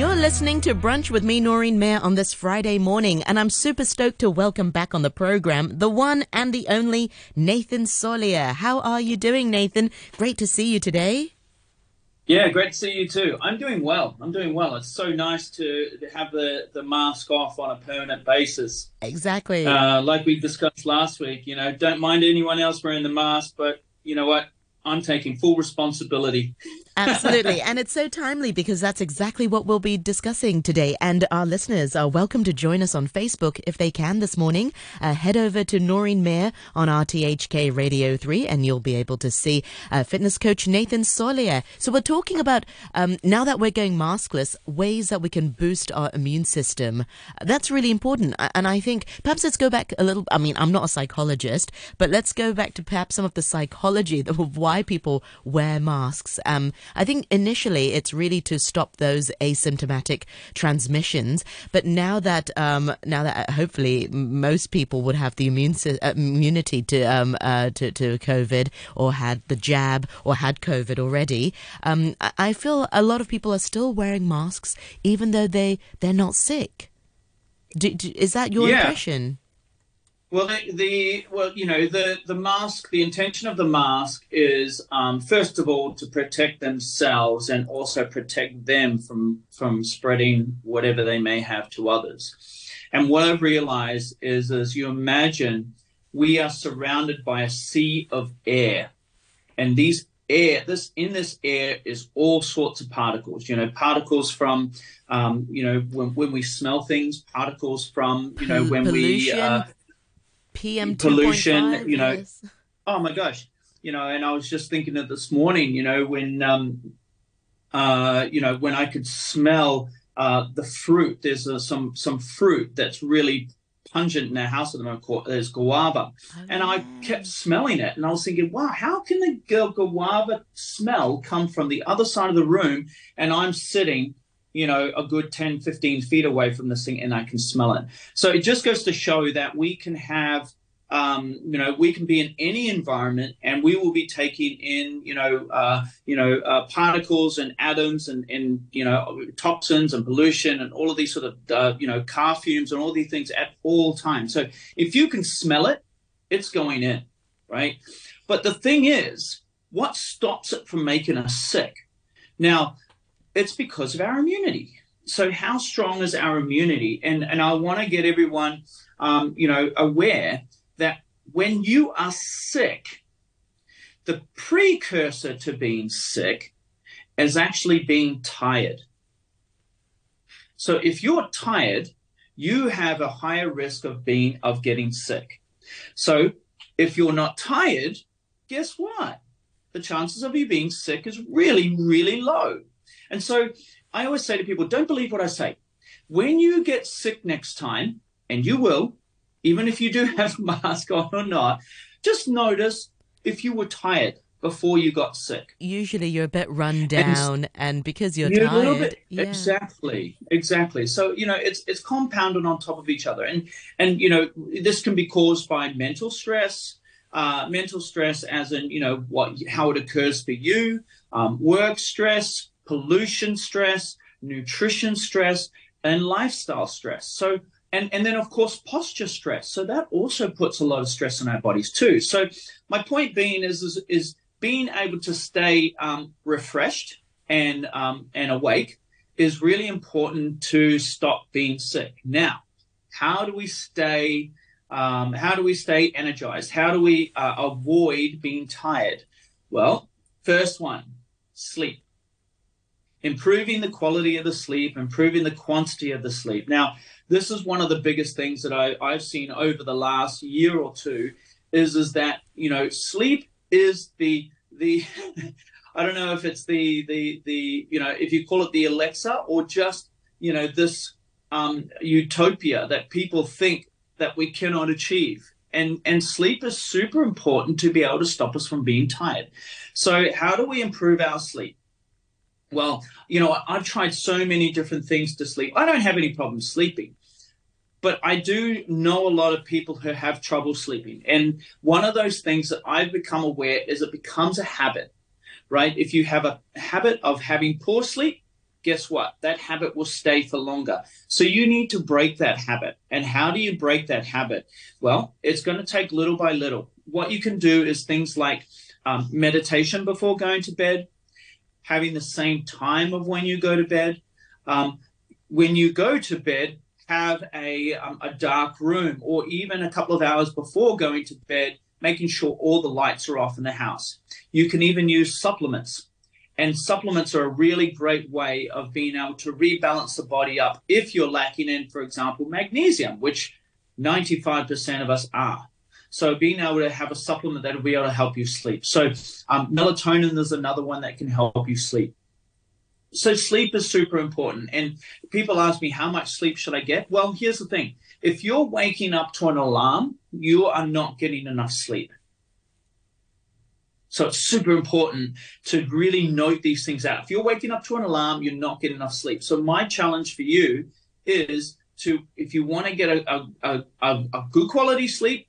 You're listening to Brunch with me, Noreen Mir, on this Friday morning, and I'm super stoked to welcome back on the program the one and the only Nathan Solia. How are you doing, Nathan? Great to see you today. Yeah, great to see you too. I'm doing well. I'm doing well. It's so nice to, to have the, the mask off on a permanent basis. Exactly. Uh, like we discussed last week, you know, don't mind anyone else wearing the mask, but you know what? I'm taking full responsibility. Absolutely. And it's so timely because that's exactly what we'll be discussing today. And our listeners are welcome to join us on Facebook if they can this morning. Uh, head over to Noreen Mir on RTHK Radio 3 and you'll be able to see uh, fitness coach Nathan Solia. So we're talking about, um, now that we're going maskless, ways that we can boost our immune system. That's really important. And I think perhaps let's go back a little. I mean, I'm not a psychologist, but let's go back to perhaps some of the psychology of why people wear masks. Um, I think initially it's really to stop those asymptomatic transmissions, but now that um, now that uh, hopefully most people would have the immune uh, immunity to um, uh, to to COVID or had the jab or had COVID already, um, I feel a lot of people are still wearing masks even though they they're not sick. Do, do, is that your yeah. impression? Well, the, the, well, you know, the the mask. The intention of the mask is, um, first of all, to protect themselves and also protect them from from spreading whatever they may have to others. And what I've realized is, as you imagine, we are surrounded by a sea of air, and these air, this in this air is all sorts of particles. You know, particles from, um, you know, when, when we smell things, particles from, you know, when Pollution. we. Uh, PM pollution, you know. Yes. Oh my gosh, you know, and I was just thinking of this morning, you know, when um, uh, you know, when I could smell uh, the fruit. There's uh, some some fruit that's really pungent in our house at the moment called there's guava, oh, and I kept smelling it, and I was thinking, wow, how can the guava smell come from the other side of the room, and I'm sitting you know, a good 10, 15 feet away from this thing and I can smell it. So it just goes to show that we can have, um, you know, we can be in any environment and we will be taking in, you know, uh, you know, uh, particles and atoms and, and, you know, toxins and pollution and all of these sort of, uh, you know, car fumes and all these things at all times. So if you can smell it, it's going in, right? But the thing is, what stops it from making us sick? Now, it's because of our immunity. So how strong is our immunity? And and I want to get everyone, um, you know, aware that when you are sick, the precursor to being sick is actually being tired. So if you're tired, you have a higher risk of being of getting sick. So if you're not tired, guess what? The chances of you being sick is really, really low. And so I always say to people, don't believe what I say. When you get sick next time, and you will, even if you do have a mask on or not, just notice if you were tired before you got sick. Usually you're a bit run down, and, and because you're, you're tired. Bit, yeah. Exactly, exactly. So you know it's it's compounded on top of each other, and and you know this can be caused by mental stress, uh, mental stress as in you know what how it occurs for you, um, work stress, pollution stress, nutrition stress, and lifestyle stress. So, and, and then of course posture stress. So that also puts a lot of stress on our bodies too. So my point being is is, is being able to stay um, refreshed and um, and awake is really important to stop being sick. Now, how do we stay? Um, how do we stay energized? How do we uh, avoid being tired? Well, first one, sleep improving the quality of the sleep, improving the quantity of the sleep. Now, this is one of the biggest things that I, I've seen over the last year or two is is that you know sleep is the the I don't know if it's the the the you know if you call it the Alexa or just you know this um, utopia that people think that we cannot achieve. And and sleep is super important to be able to stop us from being tired. So how do we improve our sleep? Well, you know, I've tried so many different things to sleep. I don't have any problem sleeping, but I do know a lot of people who have trouble sleeping. And one of those things that I've become aware is it becomes a habit. right? If you have a habit of having poor sleep, guess what? That habit will stay for longer. So you need to break that habit. And how do you break that habit? Well, it's going to take little by little. What you can do is things like um, meditation before going to bed, having the same time of when you go to bed. Um, when you go to bed, have a, um, a dark room, or even a couple of hours before going to bed, making sure all the lights are off in the house. You can even use supplements. And supplements are a really great way of being able to rebalance the body up if you're lacking in, for example, magnesium, which 95% of us are. So being able to have a supplement that will be able to help you sleep. So um, melatonin is another one that can help you sleep. So sleep is super important. And people ask me, how much sleep should I get? Well, here's the thing. If you're waking up to an alarm, you are not getting enough sleep. So it's super important to really note these things out. If you're waking up to an alarm, you're not getting enough sleep. So my challenge for you is to, if you want to get a, a, a, a good quality sleep,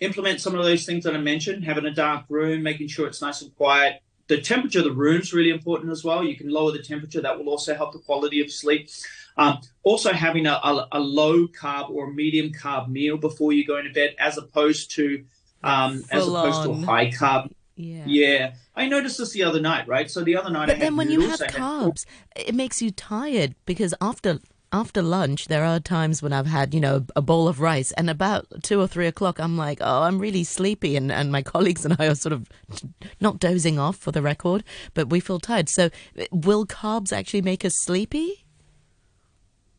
implement some of those things that I mentioned, having a dark room, making sure it's nice and quiet. The temperature of the room is really important as well. You can lower the temperature. That will also help the quality of sleep. Um, also, having a, a, a, low carb or medium carb meal before you go into bed, as opposed to um, as opposed on. to a high carb. Yeah. Yeah. I noticed this the other night, right? So the other night, but then when you have carbs, had... it makes you tired because after after lunch, there are times when I've had, you know, a bowl of rice, and about two or three o'clock, I'm like, oh, I'm really sleepy, and, and my colleagues and I are sort of not dozing off for the record, but we feel tired. So, will carbs actually make us sleepy?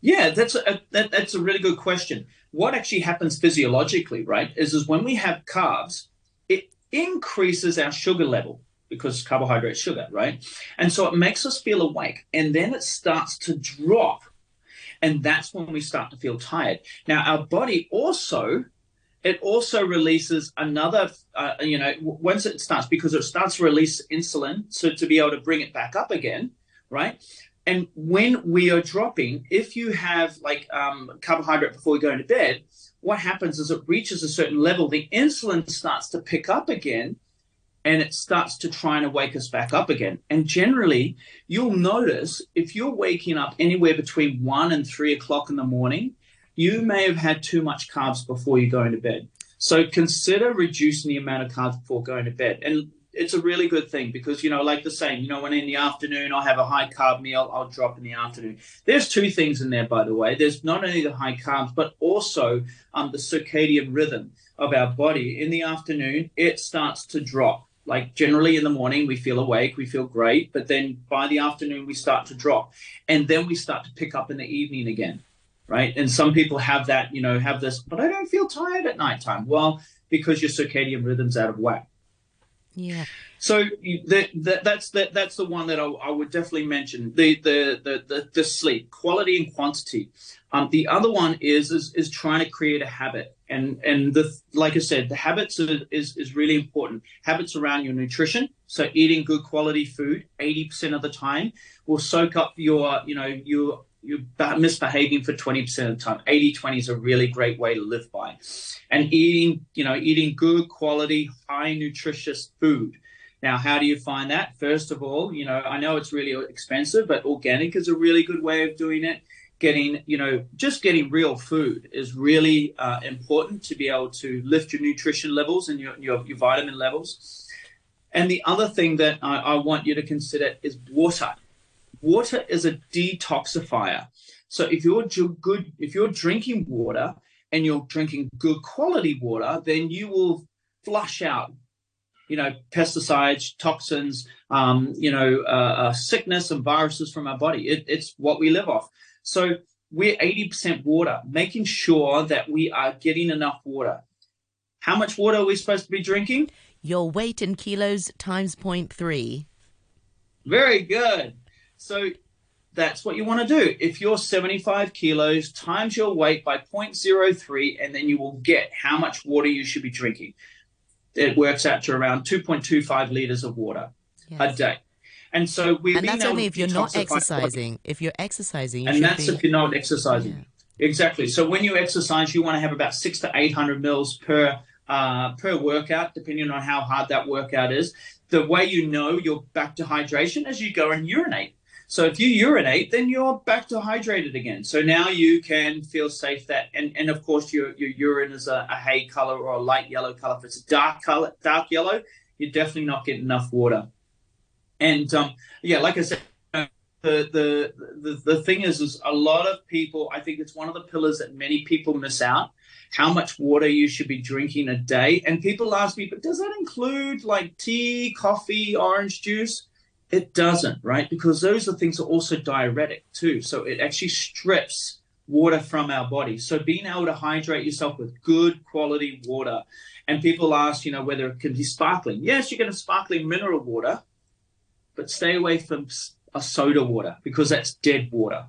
Yeah, that's a that, that's a really good question. What actually happens physiologically, right, is is when we have carbs, it increases our sugar level because carbohydrate sugar, right? And so it makes us feel awake, and then it starts to drop and that's when we start to feel tired. Now, our body also it also releases another, uh, you know, once it starts, because it starts to release insulin, so to be able to bring it back up again, right? And when we are dropping, if you have like um, carbohydrate before we go into bed, what happens is it reaches a certain level, the insulin starts to pick up again, and it starts to try and wake us back up again. And generally, you'll notice if you're waking up anywhere between one and three o'clock in the morning, you may have had too much carbs before you go into bed. So consider reducing the amount of carbs before going to bed. And it's a really good thing because, you know, like the saying, you know, when in the afternoon I'll have a high carb meal, I'll drop in the afternoon. There's two things in there, by the way. There's not only the high carbs, but also um, the circadian rhythm of our body. In the afternoon, it starts to drop like generally in the morning we feel awake we feel great but then by the afternoon we start to drop. And then we start to pick up in the evening again right? And some people have that you know have this but i don't feel tired at nighttime. Well because your circadian rhythm's out of whack. Yeah so that, that that's that, that's the one that I, I, would definitely mention. The, the the the the sleep quality and quantity. Um, the other one is, is is trying to create a habit. And and the like I said, the habits are, is is really important. Habits around your nutrition, so eating good quality food, eighty percent of the time will soak up your you know your you're misbehaving for 20% of the time. 80 20 is a really great way to live by. And eating you know eating good quality high nutritious food now how do you find that first of all you know i know it's really expensive but organic is a really good way of doing it getting, you know, just getting real food is really uh, important to be able to lift your nutrition levels and your, your, your vitamin levels. And the other thing that I, I want you to consider is water. Water is a detoxifier. So if you're good, if you're drinking water and you're drinking good quality water, then you will flush out, you know, pesticides, toxins, um, you know, uh, uh, sickness and viruses from our body. It, it's what we live off. So we're 80% water, making sure that we are getting enough water. How much water are we supposed to be drinking? Your weight in kilos times 0.3. Very good. So that's what you want to do. If you're 75 kilos, times your weight by 0.03, and then you will get how much water you should be drinking. It works out to around 2.25 liters of water yes. a day. And so we and that's only if you're not exercising. If you're exercising, you and that's be... if you're not exercising. Yeah. Exactly. So when you exercise, you want to have about six to eight hundred mils per uh, per workout, depending on how hard that workout is. The way you know you're back to hydration is you go and urinate. So if you urinate, then you're back to hydrated again. So now you can feel safe that, and, and of course your, your urine is a, a hay color or a light yellow color. If it's a dark color, dark yellow, you're definitely not getting enough water. And um, yeah, like I said, the, the the the thing is, is a lot of people. I think it's one of the pillars that many people miss out. How much water you should be drinking a day, and people ask me, but does that include like tea, coffee, orange juice? It doesn't, right? Because those are things that are also diuretic too. So it actually strips water from our body. So being able to hydrate yourself with good quality water. And people ask, you know, whether it can be sparkling. Yes, you can have sparkling mineral water, but stay away from a soda water because that's dead water.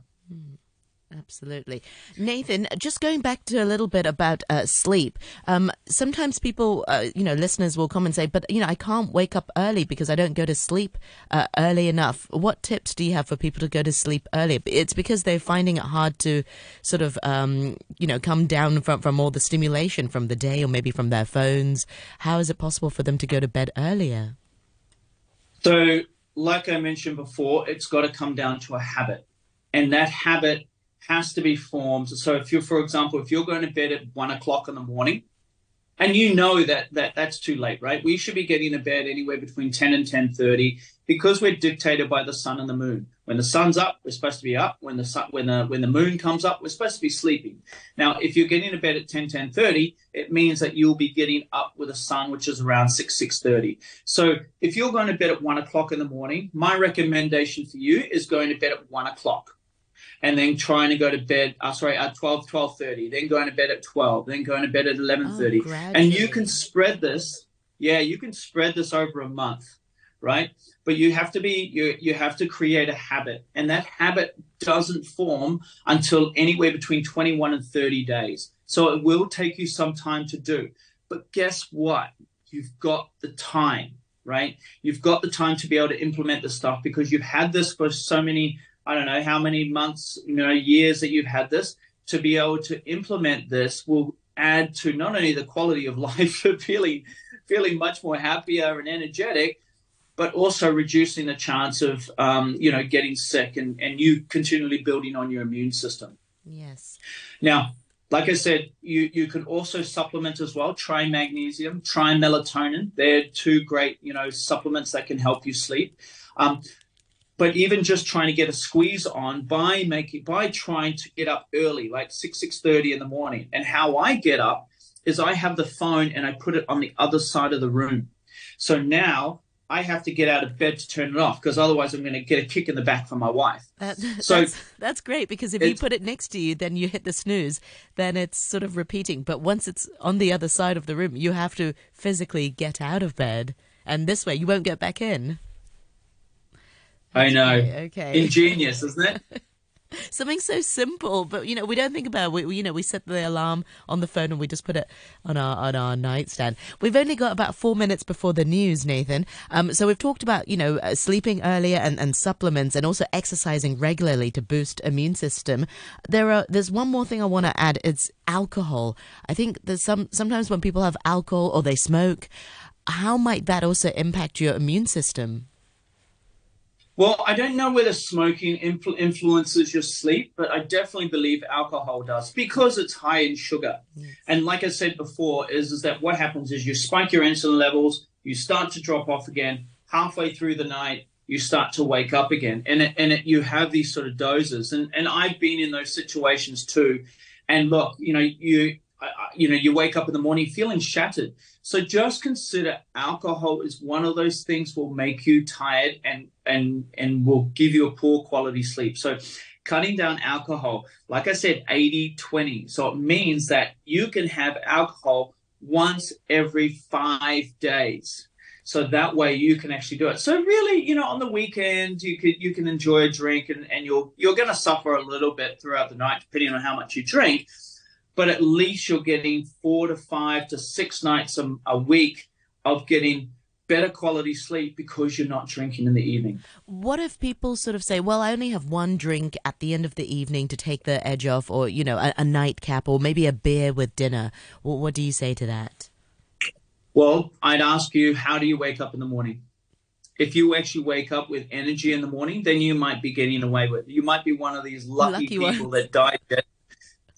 Absolutely. Nathan, just going back to a little bit about uh, sleep. Um, sometimes people, uh, you know, listeners will come and say, but, you know, I can't wake up early because I don't go to sleep uh, early enough. What tips do you have for people to go to sleep early? It's because they're finding it hard to sort of, um, you know, come down from, from all the stimulation from the day or maybe from their phones. How is it possible for them to go to bed earlier? So, like I mentioned before, it's got to come down to a habit. And that habit has to be formed. So if you're, for example, if you're going to bed at one o'clock in the morning, and you know that, that that's too late, right? We should be getting to bed anywhere between 10 and 10:30 because we're dictated by the sun and the moon. When the sun's up, we're supposed to be up. When the sun, when the when the moon comes up, we're supposed to be sleeping. Now, if you're getting to bed at 10 10:30, it means that you'll be getting up with the sun, which is around 6 6:30. So if you're going to bed at one o'clock in the morning, my recommendation for you is going to bed at one o'clock and then trying to go to bed uh, sorry at 12 12.30 then going to bed at 12 then going to bed at 11.30 oh, and you can spread this yeah you can spread this over a month right? But you have to be you you have to create a habit and that habit doesn't form until anywhere between 21 and 30 days. So it will take you some time to do. But guess what? You've got the time right? You've got the time to be able to implement the stuff because you've had this for so many I don't know how many months, you know, years that you've had this to be able to implement this will add to not only the quality of life, but feeling feeling much more happier and energetic, but also reducing the chance of um, you know getting sick and and you continually building on your immune system. Yes. Now, like I said, you you can also supplement as well. Try magnesium, try melatonin. They're two great you know supplements that can help you sleep. Um, but even just trying to get a squeeze on by making by trying to get up early like 6 6.30 in the morning and how i get up is i have the phone and i put it on the other side of the room so now I have to get out of bed to turn it off because otherwise I'm going to get a kick in the back from my wife. That, so that's, that's, great because if you put it next to you, then you hit the snooze, then it's sort of repeating. But once it's on the other side of the room, you have to physically get out of bed, and this way you won't get back in. I know. Okay. Ingenious, isn't it? Something so simple, but you know we don't think about. It. We, you know, we set the alarm on the phone and we just put it on our on our nightstand. We've only got about four minutes before the news, Nathan. Um, so we've talked about you know uh, sleeping earlier and, and supplements, and also exercising regularly to boost immune system. There are there's one more thing I want to add. It's alcohol. I think there's some sometimes when people have alcohol or they smoke, how might that also impact your immune system? Well, I don't know whether smoking influ- influences your sleep, but I definitely believe alcohol does because it's high in sugar. Yes. And like I said before, is, is that what happens is you spike your insulin levels, you start to drop off again. Halfway through the night, you start to wake up again, and it, and it, you have these sort of dozes. And and I've been in those situations too. And look, you know, you you know, you wake up in the morning feeling shattered. So just consider alcohol is one of those things will make you tired and and and will give you a poor quality sleep. So cutting down alcohol, like I said, 80 20. So it means that you can have alcohol once every five days. So that way you can actually do it. So really, you know, on the weekend you could you can enjoy a drink and, and you're you're gonna suffer a little bit throughout the night, depending on how much you drink but at least you're getting four to five to six nights a, a week of getting better quality sleep because you're not drinking in the evening. What if people sort of say, well, I only have one drink at the end of the evening to take the edge off, or, you know, a, a nightcap, or maybe a beer with dinner? Well, what do you say to that? Well, I'd ask you, how do you wake up in the morning? If you actually wake up with energy in the morning, then you might be getting away with. It. You might be one of these lucky, lucky people that digest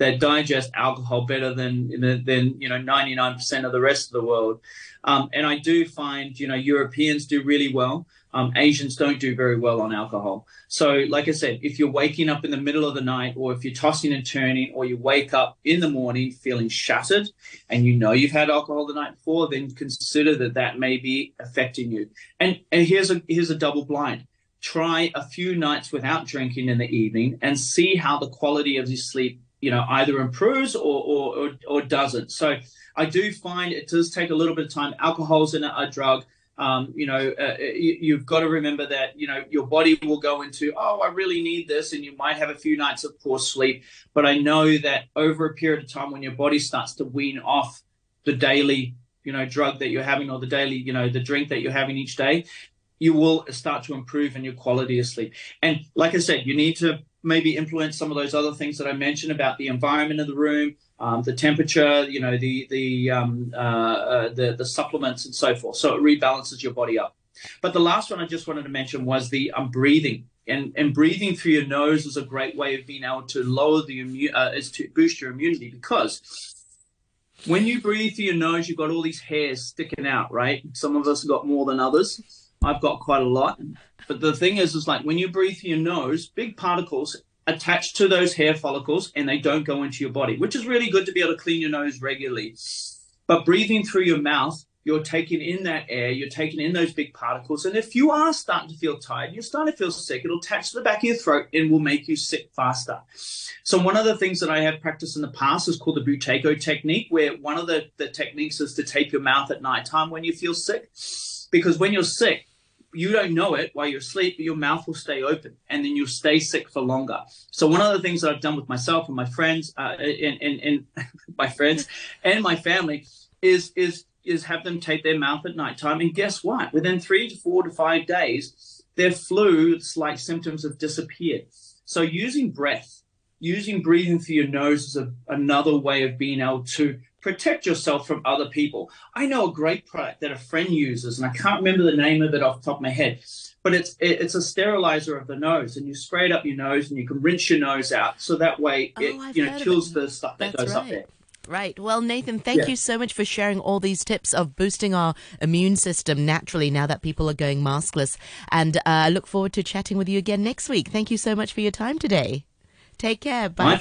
that digest alcohol better than than you know 99% of the rest of the world. Um, and I do find you know Europeans do really well. Um, Asians don't do very well on alcohol. So, like I said, if you're waking up in the middle of the night, or if you're tossing and turning, or you wake up in the morning feeling shattered, and you know you've had alcohol the night before, then consider that that may be affecting you. And, and here's a here's a double blind. Try a few nights without drinking in the evening and see how the quality of your sleep, you know, either improves or or, or, or doesn't. So I do find it does take a little bit of time. Alcohol's in a, a drug um, you know, uh, you, have got to remember that, you know, your body will go into, oh, I really need this. And you might have a few nights of poor sleep. But I know that over a period of time, when your body starts to wean off the daily, you know, drug that you're having or the daily, you know, the drink that you're having each day, you will start to improve in your quality of sleep. And like I said, you need to maybe influence some of those other things that I mentioned about the environment of the room, um, the temperature, you know, the the, um, uh, uh, the the supplements and so forth. So it rebalances your body up. But the last one I just wanted to mention was the um, breathing. And, and breathing through your nose is a great way of being able to lower the immune, uh, is to boost your immunity because when you breathe through your nose, you've got all these hairs sticking out, right? Some of us got more than others. I've got quite a lot. But the thing is, is like when you breathe through your nose, big particles attach to those hair follicles and they don't go into your body, which is really good to be able to clean your nose regularly. But breathing through your mouth, you're taking in that air, you're taking in those big particles. And if you are starting to feel tired, you're starting to feel sick, it'll attach to the back of your throat and will make you sick faster. So, one of the things that I have practiced in the past is called the Buteyko technique, where one of the, the techniques is to tape your mouth at nighttime when you feel sick. Because when you're sick, you don't know it while you're asleep, but your mouth will stay open and then you'll stay sick for longer. So one of the things that I've done with myself and my friends uh, and, and, and my friends and my family is, is, is have them tape their mouth at nighttime. And guess what? Within three to four to five days, their flu-like symptoms have disappeared. So using breath, using breathing through your nose is a, another way of being able to protect yourself from other people. I know a great product that a friend uses, and I can't remember the name of it off the top of my head, but it's it's a sterilizer of the nose, and you spray it up your nose, and you can rinse your nose out, so that way it oh, you know kills the stuff that That's goes right. up there. Right. Well, Nathan, thank yeah. you so much for sharing all these tips of boosting our immune system naturally now that people are going maskless. And uh, I look forward to chatting with you again next week. Thank you so much for your time today. Take care. Bye.